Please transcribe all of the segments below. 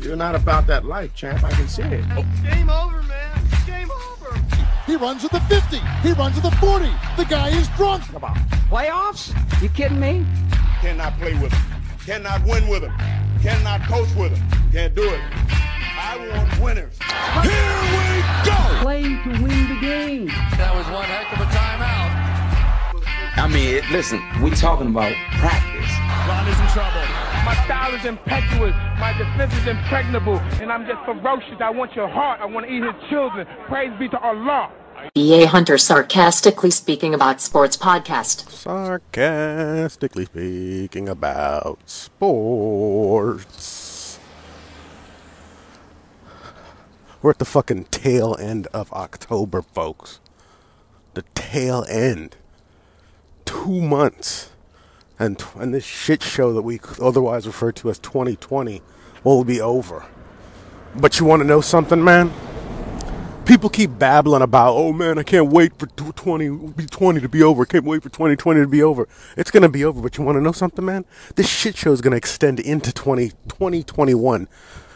You're not about that life, champ. I can see it. Oh. Game over, man. Game over. He runs at the 50. He runs at the 40. The guy is drunk. Come on. Playoffs? You kidding me? Cannot play with him. Cannot win with him. Cannot coach with him. Can't do it. I want winners. Here we go. Play to win the game. That was one heck of a timeout. I mean, listen, we're talking about practice. Ron is in trouble. My style is impetuous. My defense is impregnable. And I'm just ferocious. I want your heart. I want to eat his children. Praise be to Allah. B.A. Hunter sarcastically speaking about sports podcast. Sarcastically speaking about sports. We're at the fucking tail end of October, folks. The tail end. Two months. And, and this shit show that we otherwise refer to as 2020 will be over. But you want to know something, man? people keep babbling about, oh man, I can't wait for 2020 to be over. I can't wait for 2020 to be over. It's going to be over, but you want to know something, man? This shit show is going to extend into 20, 2021,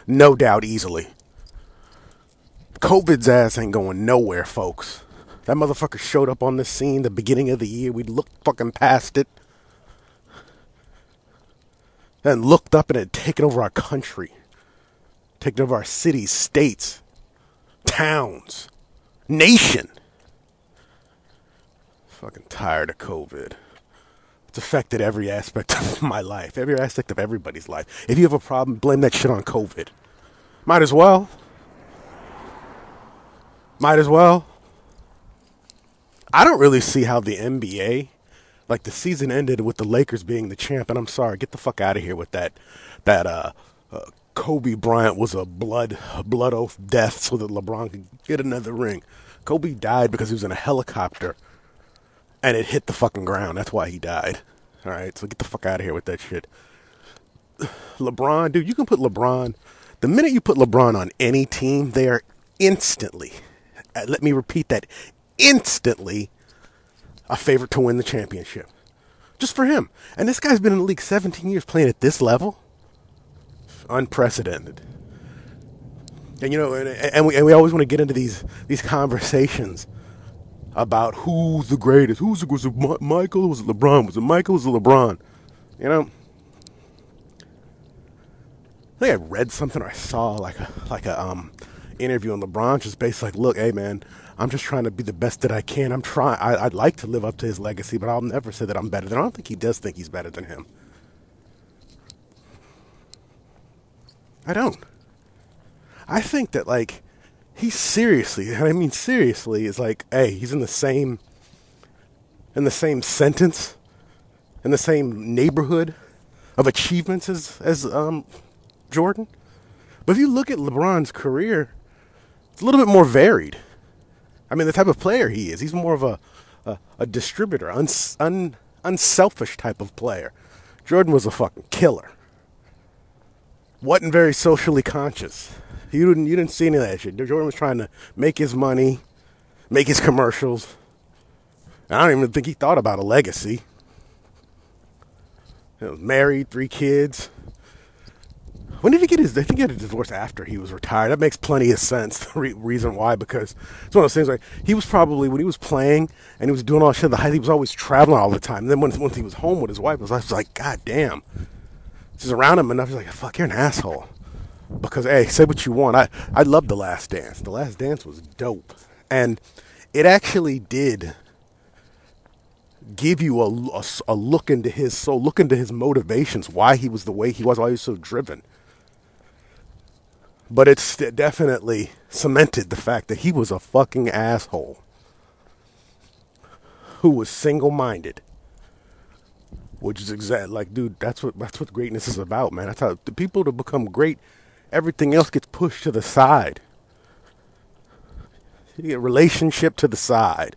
no doubt, easily. COVID's ass ain't going nowhere, folks. That motherfucker showed up on the scene the beginning of the year. We looked fucking past it. And looked up and had taken over our country, taken over our cities, states towns, nation. Fucking tired of COVID. It's affected every aspect of my life, every aspect of everybody's life. If you have a problem, blame that shit on COVID. Might as well. Might as well. I don't really see how the NBA, like the season ended with the Lakers being the champ, and I'm sorry, get the fuck out of here with that, that uh, uh Kobe Bryant was a blood blood oath death so that LeBron could get another ring. Kobe died because he was in a helicopter and it hit the fucking ground. That's why he died. All right, so get the fuck out of here with that shit. LeBron, dude, you can put LeBron. The minute you put LeBron on any team, they are instantly. Uh, let me repeat that: instantly a favorite to win the championship. Just for him. And this guy's been in the league 17 years playing at this level unprecedented. And you know, and, and, we, and we always want to get into these these conversations about who's the greatest. Who's the, was it Michael? Was it LeBron? Was it Michael? Was it LeBron? You know, I think I read something or I saw like a like a um interview on LeBron, just basically like, look, hey man, I'm just trying to be the best that I can. I'm trying. I, would like to live up to his legacy, but I'll never say that I'm better than. I don't think he does think he's better than him. I don't. I think that like he seriously, and I mean seriously, is like, hey, he's in the same in the same sentence, in the same neighborhood of achievements as as um, Jordan. But if you look at LeBron's career, it's a little bit more varied. I mean, the type of player he is, he's more of a a, a distributor, un, unselfish type of player. Jordan was a fucking killer wasn't very socially conscious. You didn't you didn't see any of that shit. Jordan was trying to make his money, make his commercials. I don't even think he thought about a legacy. He was married, three kids. When did he get his? I think he had a divorce after he was retired. That makes plenty of sense. The re- reason why, because it's one of those things like he was probably when he was playing and he was doing all shit. The he was always traveling all the time. And then when once he was home with his wife, it was like, God damn, She's around him enough. He's like, fuck, you're an asshole. Because, hey, say what you want. I, I love The Last Dance. The Last Dance was dope. And it actually did give you a, a, a, look into his soul, look into his motivations, why he was the way he was, why he was so driven. But it's definitely cemented the fact that he was a fucking asshole who was single minded which is exact like dude that's what that's what greatness is about man. That's how the people to become great everything else gets pushed to the side. You get relationship to the side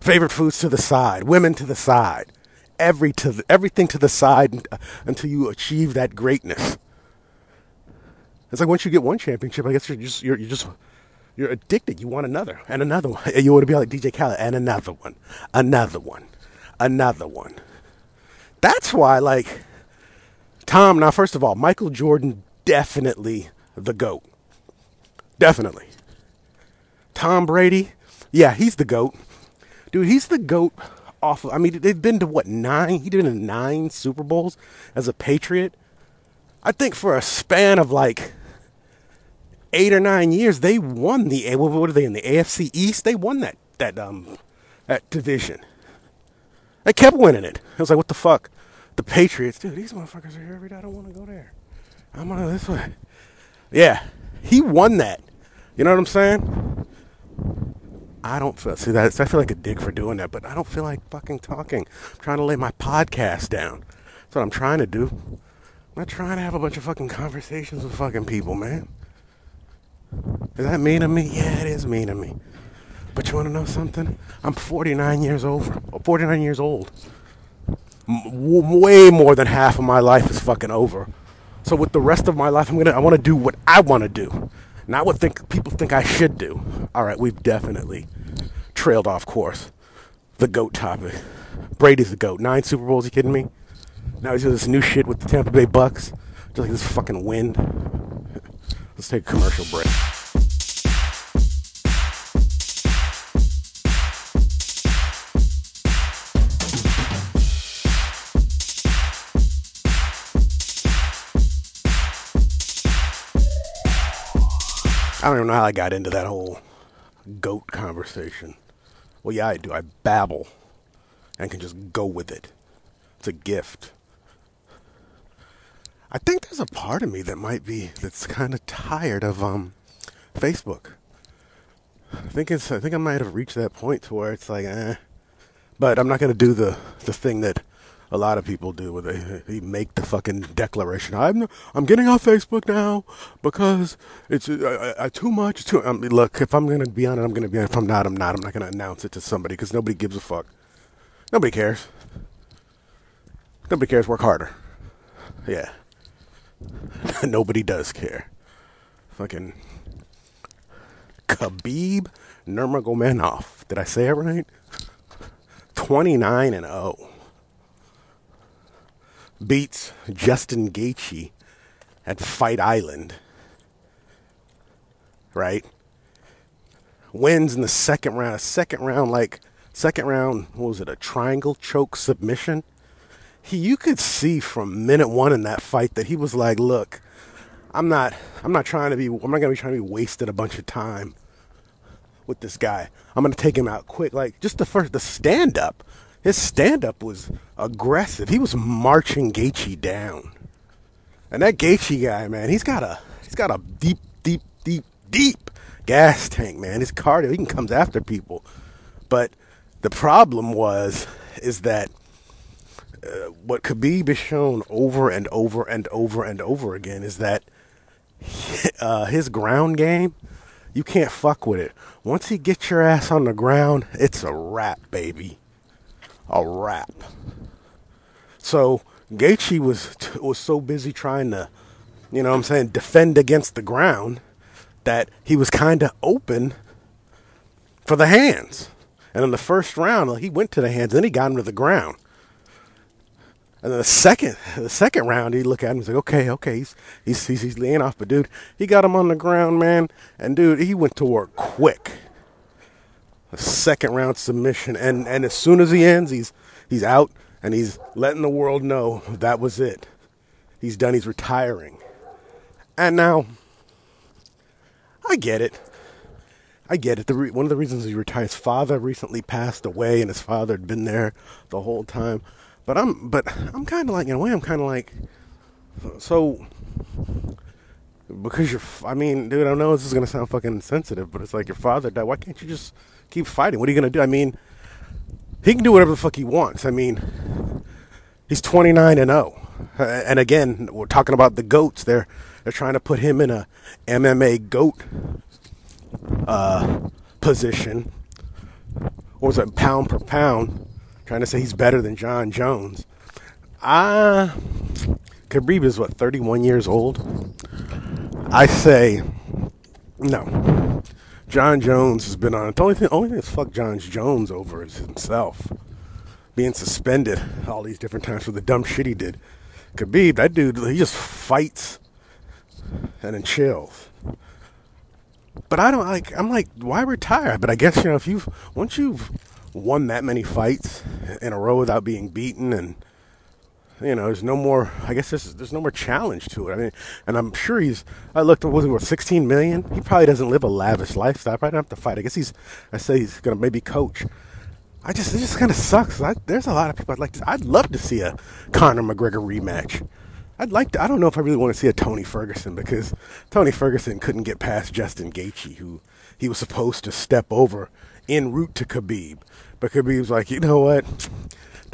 favorite foods to the side women to the side every to the, everything to the side uh, until you achieve that greatness it's like once you get one championship i guess you're just you're, you're just you're addicted you want another and another one you want to be like dj khaled and another one another one another one that's why, like, Tom, now, first of all, Michael Jordan definitely the GOAT. Definitely. Tom Brady, yeah, he's the GOAT. Dude, he's the GOAT off of, I mean, they've been to what, nine? He did in nine Super Bowls as a Patriot. I think for a span of like eight or nine years, they won the, what are they in the AFC East? They won that, that, um, that division. They kept winning it. I was like, what the fuck? The Patriots, dude, these motherfuckers are here every day. I don't want to go there. I'm gonna this way. Yeah, he won that. You know what I'm saying? I don't feel see that. I feel like a dick for doing that, but I don't feel like fucking talking. I'm trying to lay my podcast down. That's what I'm trying to do. I'm not trying to have a bunch of fucking conversations with fucking people, man. Is that mean to me? Yeah, it is mean to me. But you want to know something? I'm 49 years old. 49 years old. M- way more than half of my life is fucking over. So with the rest of my life, I'm gonna I want to do what I want to do, not what think people think I should do. All right, we've definitely trailed off course. The goat topic. Brady's the goat. Nine Super Bowls. You kidding me? Now he's doing this new shit with the Tampa Bay Bucks. Just like this fucking wind. Let's take a commercial break. I don't even know how I got into that whole goat conversation. Well, yeah, I do. I babble and can just go with it. It's a gift. I think there's a part of me that might be that's kind of tired of um Facebook. I think it's I think I might have reached that point to where it's like, eh. But I'm not gonna do the the thing that a lot of people do they, they make the fucking declaration. I'm I'm getting off Facebook now because it's uh, uh, too much. Too. I mean, look, if I'm gonna be on it, I'm gonna be on. If I'm not, I'm not. I'm not gonna announce it to somebody because nobody gives a fuck. Nobody cares. Nobody cares. Work harder. Yeah. nobody does care. Fucking Khabib Nurmagomedov. Did I say it right? 29 and 0 beats Justin Gaethje at Fight Island, right? Wins in the second round. A second round, like second round, what was it? A triangle choke submission. He, you could see from minute one in that fight that he was like, "Look, I'm not, I'm not trying to be, I'm not gonna be trying to be wasted a bunch of time with this guy. I'm gonna take him out quick. Like just the first, the stand up." His stand up was aggressive. He was marching Gaethje down. And that Gaethje guy, man, he's got a he's got a deep, deep, deep, deep gas tank, man. His cardio, he can comes after people. But the problem was is that uh, what Khabib has shown over and over and over and over again is that uh, his ground game, you can't fuck with it. Once he gets your ass on the ground, it's a wrap, baby a wrap. So Gaethje was was so busy trying to, you know, what I'm saying, defend against the ground that he was kind of open for the hands. And in the first round, he went to the hands, then he got him to the ground. And then the second, the second round, he looked at him and was like, "Okay, okay, he's he's he's, he's laying off." But dude, he got him on the ground, man, and dude, he went to work quick a second round submission, and and as soon as he ends, he's he's out and he's letting the world know that was it. He's done. He's retiring. And now, I get it. I get it. The re- one of the reasons he retired, his father recently passed away, and his father had been there the whole time. But I'm, but I'm kind of like, in a way, I'm kind of like, so because you're, I mean, dude, I know this is gonna sound fucking insensitive, but it's like your father died. Why can't you just keep fighting. What are you going to do? I mean, he can do whatever the fuck he wants. I mean, he's 29 and 0. Uh, and again, we're talking about the goats. They're they're trying to put him in a MMA goat uh, position. What was it, pound per pound? Trying to say he's better than Jon Jones. Ah, Khabib is what 31 years old. I say no. Jon Jones has been on. it. The only thing, only thing that's fucked Jon Jones over is himself being suspended all these different times for the dumb shit he did. Khabib, that dude, he just fights. and then chills. But I don't like. I'm like, why retire? But I guess you know if you've once you've won that many fights in a row without being beaten, and you know, there's no more. I guess there's there's no more challenge to it. I mean, and I'm sure he's. I looked. Was it worth 16 million? He probably doesn't live a lavish lifestyle. Probably don't have to fight. I guess he's. I say he's gonna maybe coach. I just it just kind of sucks. I, there's a lot of people I'd like to. I'd love to see a Conor McGregor rematch. I'd like to. I don't know if I really want to see a Tony Ferguson because Tony Ferguson couldn't get past Justin Gaethje, who he was supposed to step over en route to Khabib. But Khabib's like, you know what?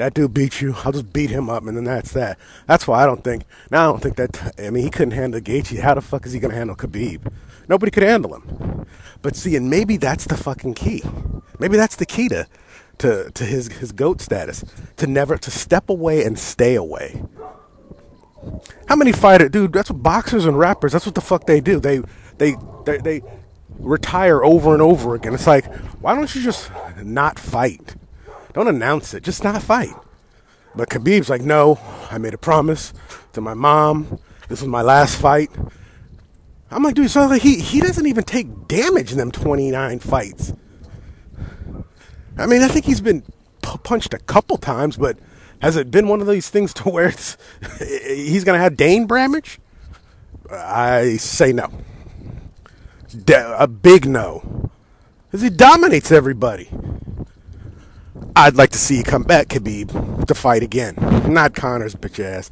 That dude beat you. I'll just beat him up, and then that's that. That's why I don't think. Now I don't think that. I mean, he couldn't handle Gaethje. How the fuck is he gonna handle Khabib? Nobody could handle him. But see, and maybe that's the fucking key. Maybe that's the key to to to his his goat status. To never to step away and stay away. How many fighters, dude? That's what boxers and rappers. That's what the fuck they do. They they they, they retire over and over again. It's like, why don't you just not fight? Don't announce it. Just not fight. But Khabib's like, no, I made a promise to my mom. This was my last fight. I'm like, dude, so like he he doesn't even take damage in them 29 fights. I mean, I think he's been p- punched a couple times, but has it been one of these things to where he's going to have Dane Bramage? I say no. a big no. Because he dominates everybody. I'd like to see you come back, Khabib, to fight again. Not Conor's bitch ass.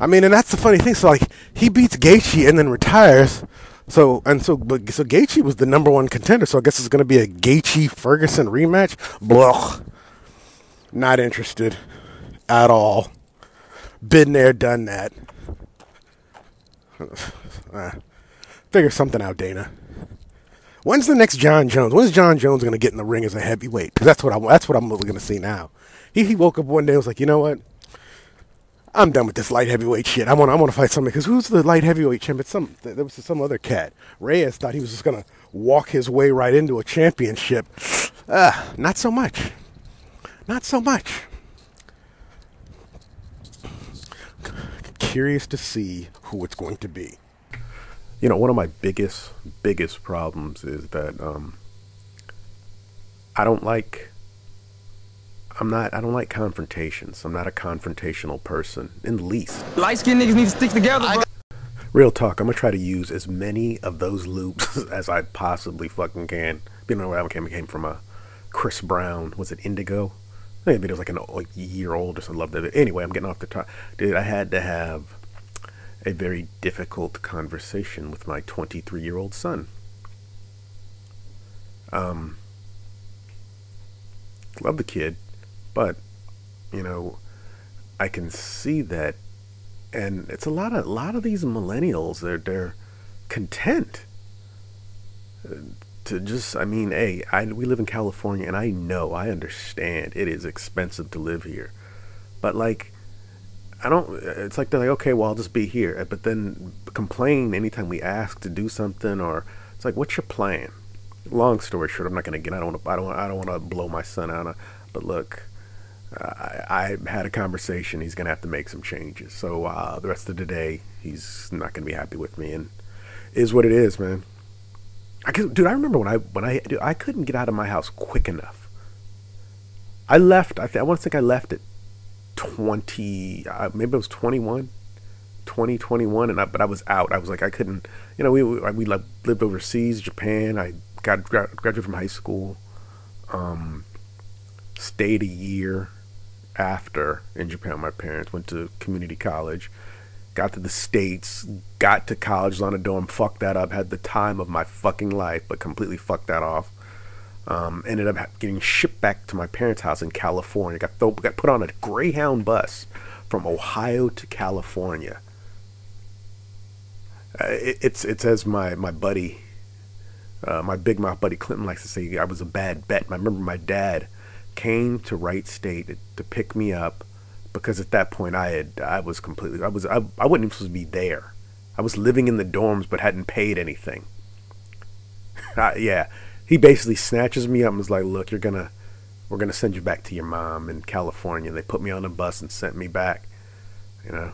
I mean, and that's the funny thing. So, like, he beats Gaethje and then retires. So, and so, but, so Gaethje was the number one contender. So I guess it's going to be a Gaethje Ferguson rematch. Blah. Not interested at all. Been there, done that. uh, figure something out, Dana. When's the next Jon Jones? When's Jon Jones going to get in the ring as a heavyweight? Because that's what I that's what I'm to see now. He he woke up one day and was like, you know what? I'm done with this light heavyweight shit. I want I want to fight somebody because who's the light heavyweight champion? Some there was some other cat. Reyes thought he was just gonna walk his way right into a championship. Uh, not so much. Not so much. Curious to see who it's going to be. You know, one of my biggest biggest problems is that um, I don't like I'm not. I don't like confrontations. I'm not a confrontational person in the least. Light skinned niggas need to stick together. Bro. Real talk. I'm gonna try to use as many of those loops as I possibly fucking can. You know, where I came came from a Chris Brown. Was it Indigo? I think it was like an like year old or something. Loved it. Anyway, I'm getting off the top. Dude, I had to have a very difficult conversation with my 23 year old son. Um, love the kid. But, you know, I can see that and it's a lot of a lot of these millennials they're they're content uh, to just I mean, hey, I we live in California and I know, I understand it is expensive to live here. But like I don't it's like they're like, okay, well, I'll just be here. But then complain anytime we ask to do something or it's like, what's your plan? Long story short, I'm not going to get I don't I don't I don't want to blow my son out. But look, I, I, had a conversation. He's going to have to make some changes. So uh, the rest of the day, he's not going to be happy with me, and is what it is, man. I could, dude, I remember when I when I dude, I couldn't get out of my house quick enough. I left. I, th- I want to think I left at twenty. Uh, maybe it was 21, 20, 21, and I, but I was out. I was like I couldn't. You know, we we, we lived overseas, Japan. I got graduated from high school. Um, stayed a year after in Japan. My parents went to community college, got to the States, got to college on a dorm, fucked that up, had the time of my fucking life, but completely fucked that off. Um, ended up getting shipped back to my parents' house in California. Got, th- got put on a Greyhound bus from Ohio to California. Uh, it, it's it's as my my buddy, uh, my big mouth buddy Clinton likes to say. I was a bad bet. I remember my dad came to Wright State to pick me up because at that point I had I was completely I was I, I wasn't even supposed to be there. I was living in the dorms but hadn't paid anything. uh, yeah, he basically snatches me up and was like, "Look, you're gonna we're gonna send you back to your mom in California." They put me on a bus and sent me back. You know,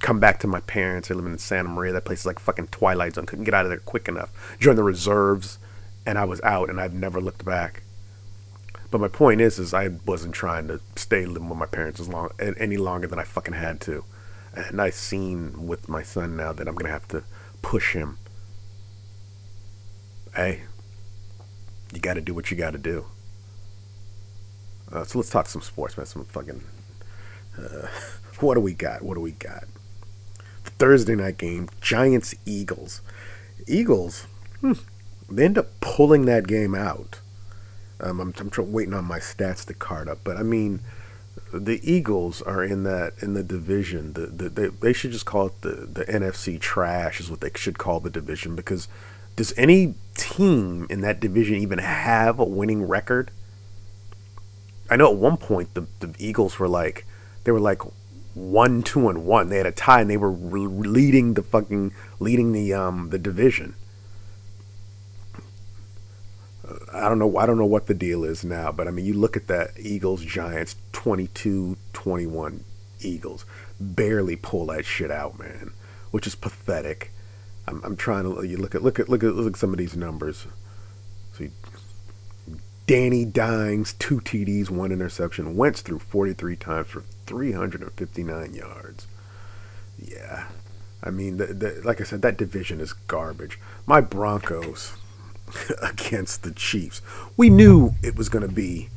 come back to my parents. They're living in Santa Maria. That place is like fucking Twilight Zone. Couldn't get out of there quick enough. Joined the reserves, and I was out, and I've never looked back. But my point is, is I wasn't trying to stay living with my parents as long any longer than I fucking had to. And I've seen with my son now that I'm gonna have to push him. Hey, you got to do what you got to do. Uh, so let's talk some sports, man. Some fucking. Uh, what do we got? What do we got? Thursday night game, Giants Eagles. Eagles, hmm, they end up pulling that game out. Um, I'm, I'm waiting on my stats to card up, but I mean, the Eagles are in that in the division. The, the, they, they should just call it the, the NFC trash is what they should call the division because does any team in that division even have a winning record? I know at one point the the Eagles were like they were like one two and one. They had a tie and they were re- leading the fucking leading the um the division. I don't know I don't know what the deal is now, but I mean you look at that Eagles Giants 22-21 Eagles barely pull that shit out, man, which is pathetic. I'm, I'm trying to you look at look at look at look at some of these numbers. See, Danny Dimes, two TDs, one interception. Wentz threw 43 times for 359 yards. Yeah, I mean, the, the, like I said, that division is garbage. My Broncos against the Chiefs. We knew it was going to be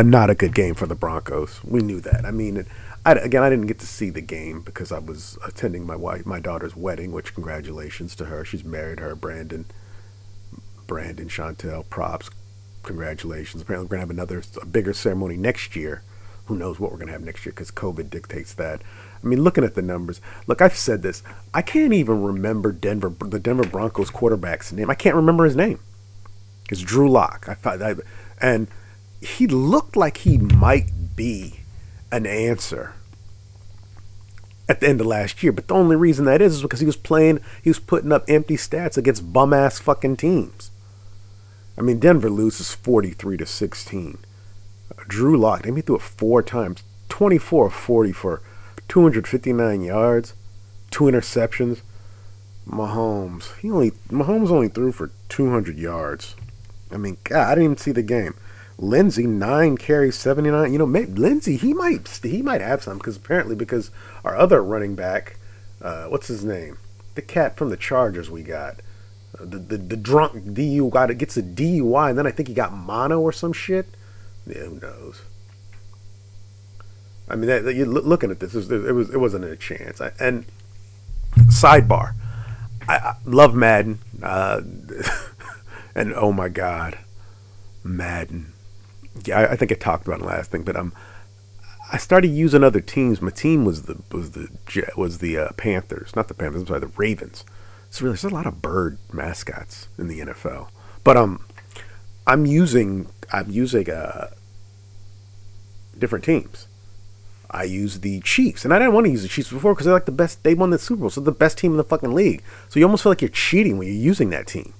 not a good game for the Broncos. We knew that. I mean, I, again, I didn't get to see the game because I was attending my wife, my daughter's wedding. Which congratulations to her. She's married her Brandon, Brandon Chantel. Props, congratulations. Apparently, we're gonna have another a bigger ceremony next year. Who knows what we're gonna have next year because COVID dictates that. I mean, looking at the numbers, look, I've said this. I can't even remember Denver, the Denver Broncos quarterback's name. I can't remember his name. It's Drew Lock. I thought, I, and he looked like he might be an answer at the end of last year. But the only reason that is is because he was playing, he was putting up empty stats against bum ass fucking teams. I mean, Denver loses 43 to 16. Uh, Drew Lock, they threw it four times, 24 40 for 259 yards, two interceptions. Mahomes, he only Mahomes only threw for 200 yards. I mean, God, I didn't even see the game. Lindsay nine carries seventy nine. You know, maybe Lindsay he might he might have some because apparently because our other running back, uh, what's his name, the cat from the Chargers we got, uh, the, the the drunk DU got it gets a DUI and then I think he got mono or some shit. Yeah, who knows? I mean, that, that, you looking at this, it was it, was, it wasn't a chance. I, and sidebar, I, I love Madden, uh, and oh my god, Madden yeah, I, I think I talked about it last thing, but um, I started using other teams. My team was the was the was the uh, Panthers, not the Panthers. I'm sorry, the Ravens. So really, there's a lot of bird mascots in the NFL. But um, I'm using I'm using uh different teams. I use the Chiefs, and I didn't want to use the Chiefs before because they're like the best. They won the Super Bowl, so the best team in the fucking league. So you almost feel like you're cheating when you're using that team.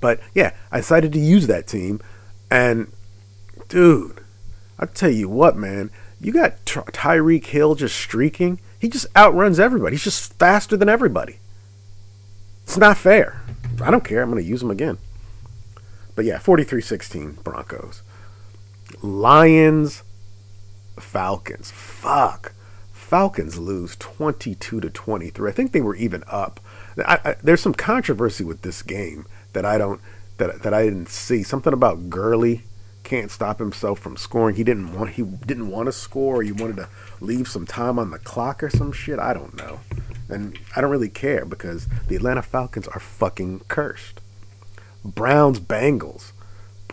But yeah, I decided to use that team, and dude, I tell you what, man, you got Ty- Tyreek Hill just streaking. He just outruns everybody. He's just faster than everybody. It's not fair. I don't care. I'm going to use him again. But yeah, 43 16 Broncos. Lions, Falcons. Fuck. Falcons lose 22 to 23. I think they were even up. I, I, there's some controversy with this game that I don't that that I didn't see. Something about Gurley can't stop himself from scoring. He didn't want he didn't want to score. He wanted to leave some time on the clock or some shit. I don't know. And I don't really care because the Atlanta Falcons are fucking cursed. Browns Bengals.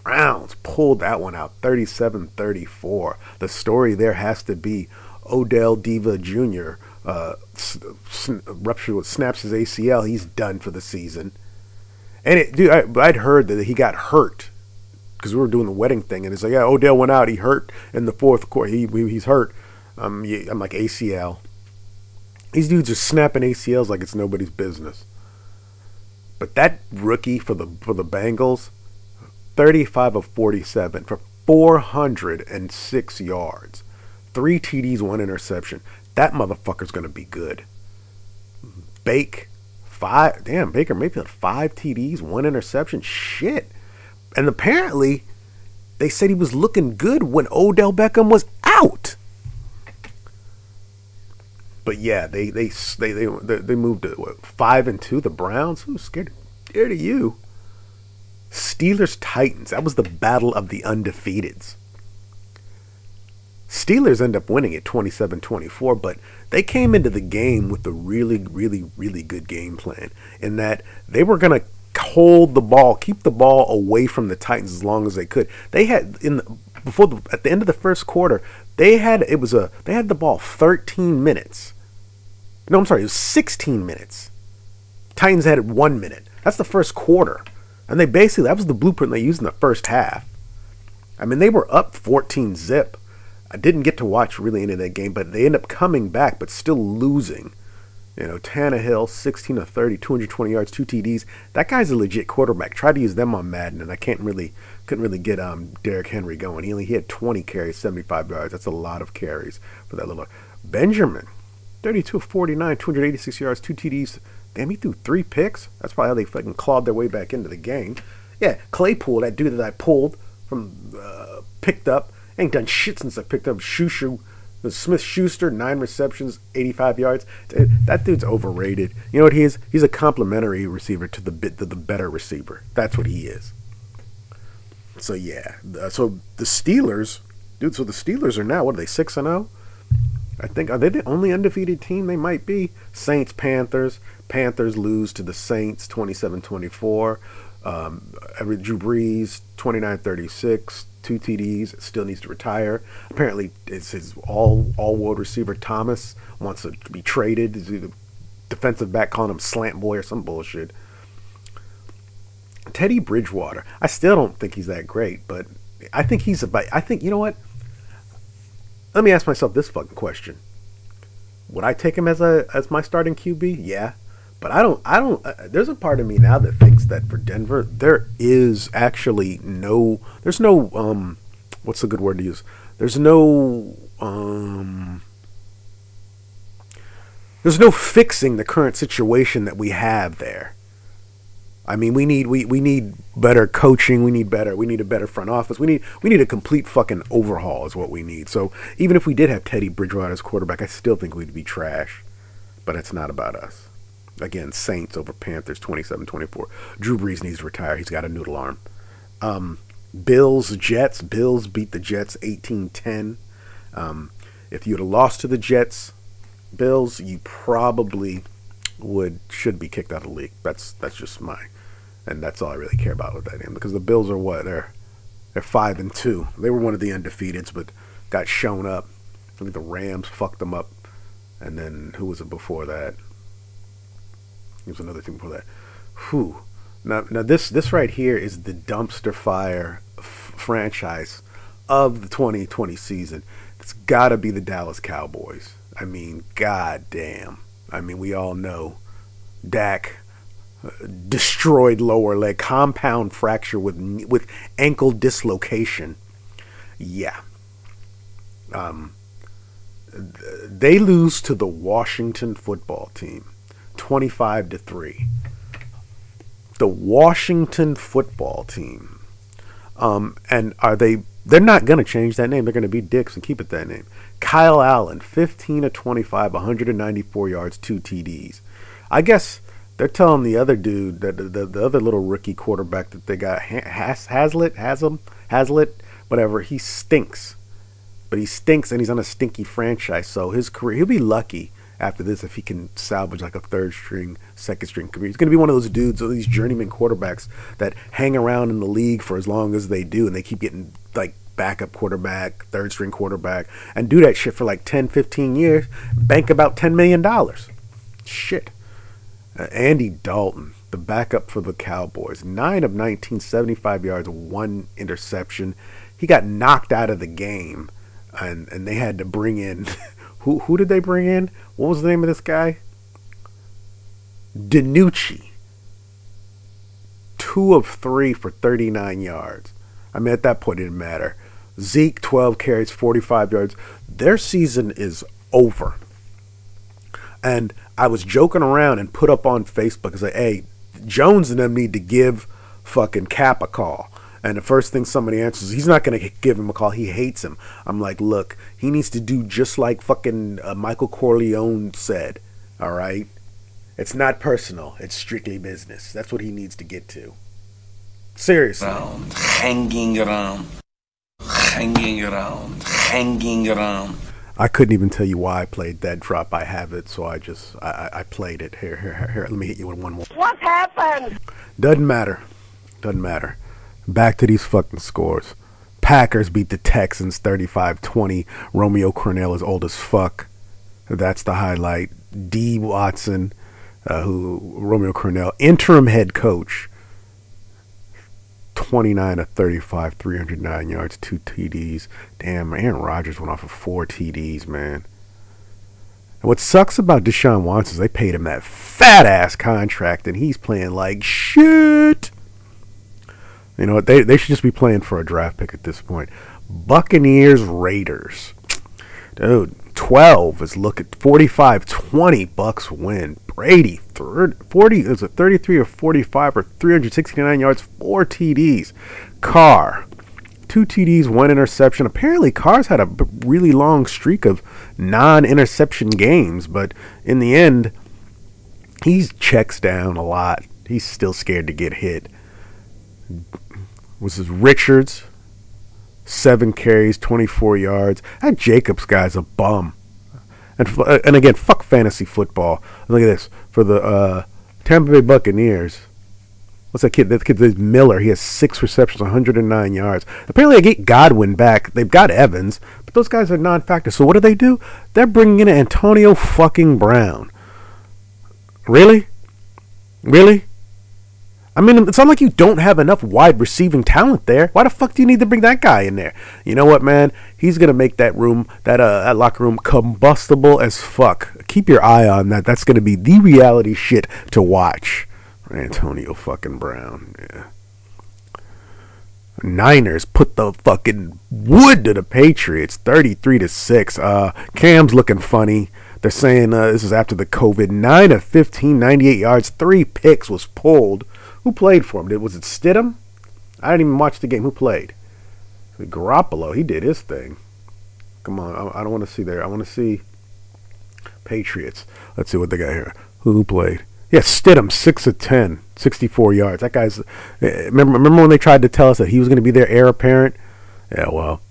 Browns pulled that one out 37-34. The story there has to be Odell Diva Jr. Uh, rupture snaps his ACL. He's done for the season. And it, dude, I, I'd heard that he got hurt because we were doing the wedding thing, and it's like, yeah, Odell went out. He hurt in the fourth quarter. He he's hurt. Um, I'm like ACL. These dudes are snapping ACLs like it's nobody's business. But that rookie for the for the Bengals, 35 of 47 for 406 yards, three TDs, one interception. That motherfucker's gonna be good. Bake, five. Damn, Baker Mayfield, five TDs, one interception. Shit. And apparently, they said he was looking good when Odell Beckham was out. But yeah, they they they they they moved to what, five and two. The Browns. Who's scared scared of you? Steelers Titans. That was the battle of the undefeateds. Steelers end up winning at 27-24, but they came into the game with a really, really, really good game plan in that they were going to hold the ball, keep the ball away from the Titans as long as they could. They had in the, before the, at the end of the first quarter, they had it was a they had the ball 13 minutes. No, I'm sorry, it was 16 minutes. Titans had it 1 minute. That's the first quarter. And they basically that was the blueprint they used in the first half. I mean, they were up 14 zip I didn't get to watch really any of that game, but they end up coming back, but still losing. You know, Tannehill, 16 of 30, 220 yards, two TDs. That guy's a legit quarterback. Tried to use them on Madden, and I can't really, couldn't really get um Derrick Henry going. He only he had 20 carries, 75 yards. That's a lot of carries for that little Benjamin, 32 of 49, 286 yards, two TDs. Damn, he threw three picks. That's probably how they fucking clawed their way back into the game. Yeah, Claypool, that dude that I pulled from, uh, picked up Ain't done shit since I picked up Shushu. The Smith Schuster, nine receptions, 85 yards. That dude's overrated. You know what he is? He's a complimentary receiver to the bit the better receiver. That's what he is. So yeah. Uh, so the Steelers, dude. So the Steelers are now what are they six and zero? I think are they the only undefeated team they might be? Saints, Panthers. Panthers lose to the Saints 27-24. Um, Drew Brees 29-36 two TDs, still needs to retire. Apparently, it's his all all world receiver Thomas wants to be traded. The defensive back calling him slant boy or some bullshit. Teddy Bridgewater, I still don't think he's that great, but I think he's about. I think you know what. Let me ask myself this fucking question: Would I take him as a as my starting QB? Yeah, but I don't. I don't. Uh, there's a part of me now that thinks that for Denver, there is actually no. There's no. Um, what's a good word to use? There's no. Um, there's no fixing the current situation that we have there. I mean, we need we, we need better coaching. We need better. We need a better front office. We need we need a complete fucking overhaul is what we need. So even if we did have Teddy Bridgewater as quarterback, I still think we'd be trash. But it's not about us. Again, Saints over Panthers 27 24. Drew Brees needs to retire. He's got a noodle arm. Um, Bills, Jets. Bills beat the Jets 18 10. Um, if you'd have lost to the Jets, Bills, you probably would should be kicked out of the league. That's that's just my and that's all I really care about with that game because the Bills are what they're they're five and two. They were one of the undefeateds, but got shown up. I think the Rams fucked them up, and then who was it before that? There's another thing before that. Whew. Now, now this this right here is the dumpster fire f- franchise of the 2020 season. It's got to be the Dallas Cowboys. I mean, goddamn. I mean, we all know Dak uh, destroyed lower leg, compound fracture with with ankle dislocation. Yeah. Um, they lose to the Washington football team. 25 to 3. The Washington football team. Um, and are they they're not going to change that name. They're going to be dicks and keep it that name. Kyle Allen, 15 to 25, 194 yards, two TDs. I guess they're telling the other dude, that the, the, the other little rookie quarterback that they got, Has, Haslett, Haslam, Haslett, whatever, he stinks. But he stinks and he's on a stinky franchise. So his career, he'll be lucky after this if he can salvage like a third string, second string career. He's going to be one of those dudes, or these journeyman quarterbacks that hang around in the league for as long as they do, and they keep getting like backup quarterback, third string quarterback, and do that shit for like 10, 15 years, bank about $10 million. Shit. Uh, Andy Dalton, the backup for the Cowboys, 9 of 19, 75 yards, one interception. He got knocked out of the game, and, and they had to bring in Who who did they bring in? What was the name of this guy? DiNucci. Two of three for 39 yards. I mean, at that point, it didn't matter. Zeke, 12 carries, 45 yards. Their season is over. And I was joking around and put up on Facebook, I said, hey, Jones and them need to give fucking Cap a call. And the first thing somebody answers, he's not going to give him a call. He hates him. I'm like, look, he needs to do just like fucking uh, Michael Corleone said. All right? It's not personal. It's strictly business. That's what he needs to get to. Seriously. Around, hanging around, hanging around, hanging around. I couldn't even tell you why I played that drop. I have it, so I just I, I- I played it. Here, here, here, here. Let me hit you with one more. What happened? Doesn't matter. Doesn't matter. Back to these fucking scores. Packers beat the Texans 35-20. Romeo Crennel is old as fuck. That's the highlight. D. Watson, uh, who Romeo Crennel, interim head coach. 29 of 35, 309 yards, two TDs. Damn, Aaron Rodgers went off for four TDs, man. And what sucks about Deshaun Watson is they paid him that fat ass contract and he's playing like shit. You know what? They, they should just be playing for a draft pick at this point. Buccaneers Raiders. Dude, 12 is looking 45 20 Bucks win. Brady, third, 40 is it 33 or 45 or 369 yards, four TDs. Carr, two TDs, one interception. Apparently, Carr's had a really long streak of non interception games, but in the end, he checks down a lot. He's still scared to get hit. Was Richards? Seven carries, 24 yards. That Jacobs guy's a bum. And uh, and again, fuck fantasy football. Look at this for the uh, Tampa Bay Buccaneers. What's that kid? That kid is Miller. He has six receptions, 109 yards. Apparently, they get Godwin back. They've got Evans, but those guys are non-factor. So what do they do? They're bringing in Antonio fucking Brown. Really? Really? I mean, it's not like you don't have enough wide receiving talent there. Why the fuck do you need to bring that guy in there? You know what, man? He's gonna make that room, that uh, that locker room, combustible as fuck. Keep your eye on that. That's gonna be the reality shit to watch. Antonio fucking Brown. Yeah. Niners put the fucking wood to the Patriots, thirty-three to six. Uh, Cam's looking funny. They're saying uh, this is after the COVID. Nine of 15, 98 yards, three picks was pulled. Who played for him? Did was it Stidham? I didn't even watch the game. Who played? Garoppolo. He did his thing. Come on, I, I don't want to see there. I want to see Patriots. Let's see what they got here. Who played? Yeah, Stidham, 6 of 10, 64 yards. That guy's. eh, Remember, remember when they tried to tell us that he was going to be their heir apparent? Yeah, well.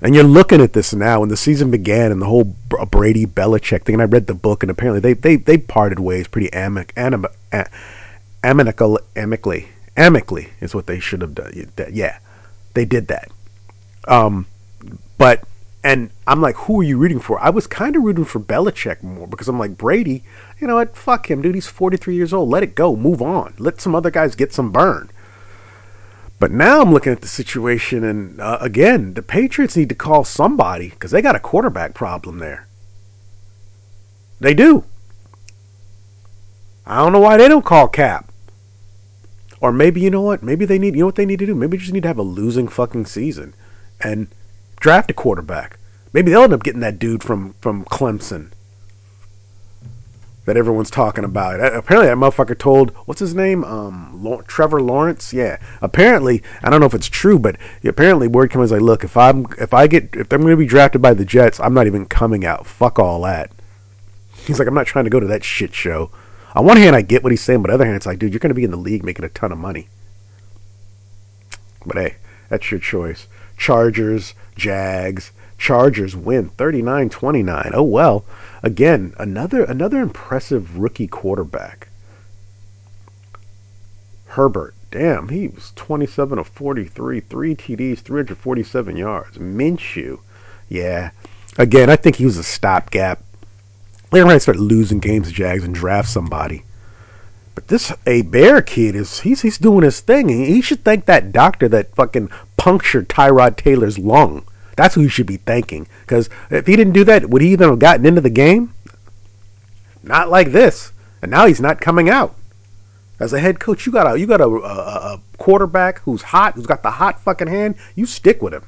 And you're looking at this now when the season began and the whole Brady Belichick thing. And I read the book, and apparently they they, they parted ways pretty amic, anim, a, amicable, amicably. Amicably is what they should have done. Yeah, they did that. Um, but and I'm like, who are you rooting for? I was kind of rooting for Belichick more because I'm like Brady. You know what? Fuck him, dude. He's 43 years old. Let it go. Move on. Let some other guys get some burn. But now I'm looking at the situation, and uh, again, the Patriots need to call somebody because they got a quarterback problem there. They do. I don't know why they don't call Cap. Or maybe you know what? Maybe they need. You know what they need to do? Maybe they just need to have a losing fucking season and draft a quarterback. Maybe they'll end up getting that dude from from Clemson that everyone's talking about. Apparently, that motherfucker told what's his name, um, Lau- Trevor Lawrence. Yeah, apparently, I don't know if it's true, but apparently, word comes like, look, if I'm if I get if I'm going to be drafted by the Jets, I'm not even coming out. Fuck all that. He's like, I'm not trying to go to that shit show. On one hand, I get what he's saying, but on the other hand, it's like, dude, you're going to be in the league making a ton of money. But hey, that's your choice. Chargers, Jags. Chargers win 39-29. Oh well. Again, another another impressive rookie quarterback. Herbert. Damn, he was 27 of 43, 3 TDs, 347 yards. Minshew. Yeah. Again, I think he was a stopgap. They're going to start losing games to Jags and draft somebody. But this a bear kid is he's he's doing his thing. He should thank that doctor that fucking punctured Tyrod Taylor's lung. That's who he should be thanking. Because if he didn't do that, would he even have gotten into the game? Not like this. And now he's not coming out. As a head coach, you got a you got a, a, a quarterback who's hot, who's got the hot fucking hand. You stick with him.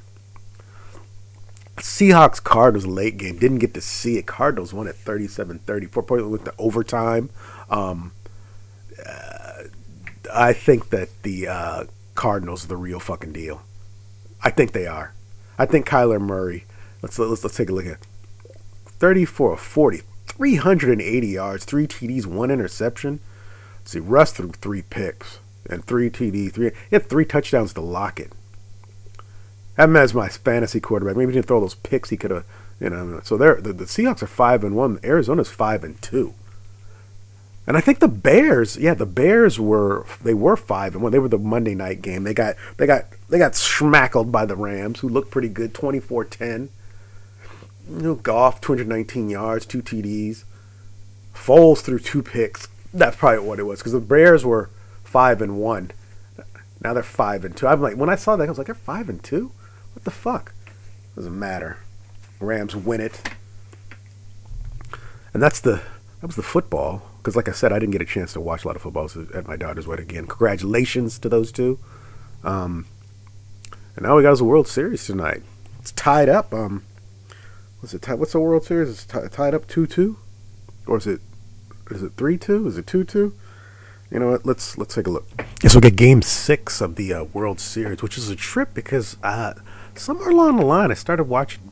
Seahawks card Cardinals late game. Didn't get to see it. Cardinals won at 37-30. Four point with the overtime. Um, uh, I think that the uh, Cardinals are the real fucking deal. I think they are. I think Kyler Murray. Let's let's let's take a look at 34 of 40, 380 yards, three TDs, one interception. Let's see, Russ threw three picks and three TD, three. He had three touchdowns to lock it. Have him as my fantasy quarterback. Maybe he didn't throw those picks. He could have, you know. So they're the, the Seahawks are five and one. Arizona's five and two. And I think the Bears, yeah, the Bears were they were five and one. They were the Monday night game. They got they got they got smackled by the Rams, who looked pretty good, 24-10. You know, Goff, 219 yards, two TDs. Foles threw two picks. That's probably what it was because the Bears were five and one. Now they're five and two. I'm like, when I saw that, I was like, they're five and two. What the fuck? Doesn't matter. Rams win it, and that's the that was the football. Because like I said, I didn't get a chance to watch a lot of football at my daughter's wedding. Again, congratulations to those two. Um, and now we got us a World Series tonight. It's tied up. Um, what's it? What's the World Series? It's t- tied up two two, or is it? Is it three two? Is it two two? You know what? Let's let's take a look. Yes, we'll get Game Six of the uh, World Series, which is a trip because uh, somewhere along the line, I started watching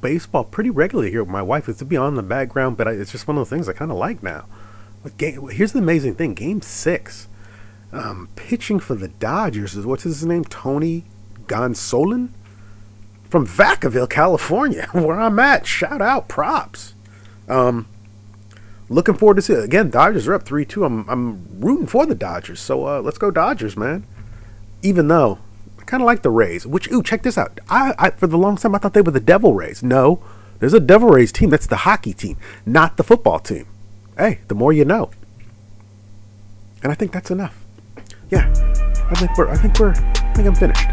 baseball pretty regularly here with my wife. It's to be on the background, but I, it's just one of the things I kind of like now. But game, here's the amazing thing: Game Six, um, pitching for the Dodgers is what's his name? Tony Gonsolin from Vacaville, California, where I'm at. Shout out, props. Um, looking forward to see it. Again, Dodgers are up 3 2. I'm, I'm rooting for the Dodgers. So uh, let's go, Dodgers, man. Even though kind of like the Rays, which, ooh, check this out. I, I For the long time, I thought they were the Devil Rays. No, there's a Devil Rays team. That's the hockey team, not the football team. Hey, the more you know. And I think that's enough. Yeah, I think we're, I think we're, I think I'm finished.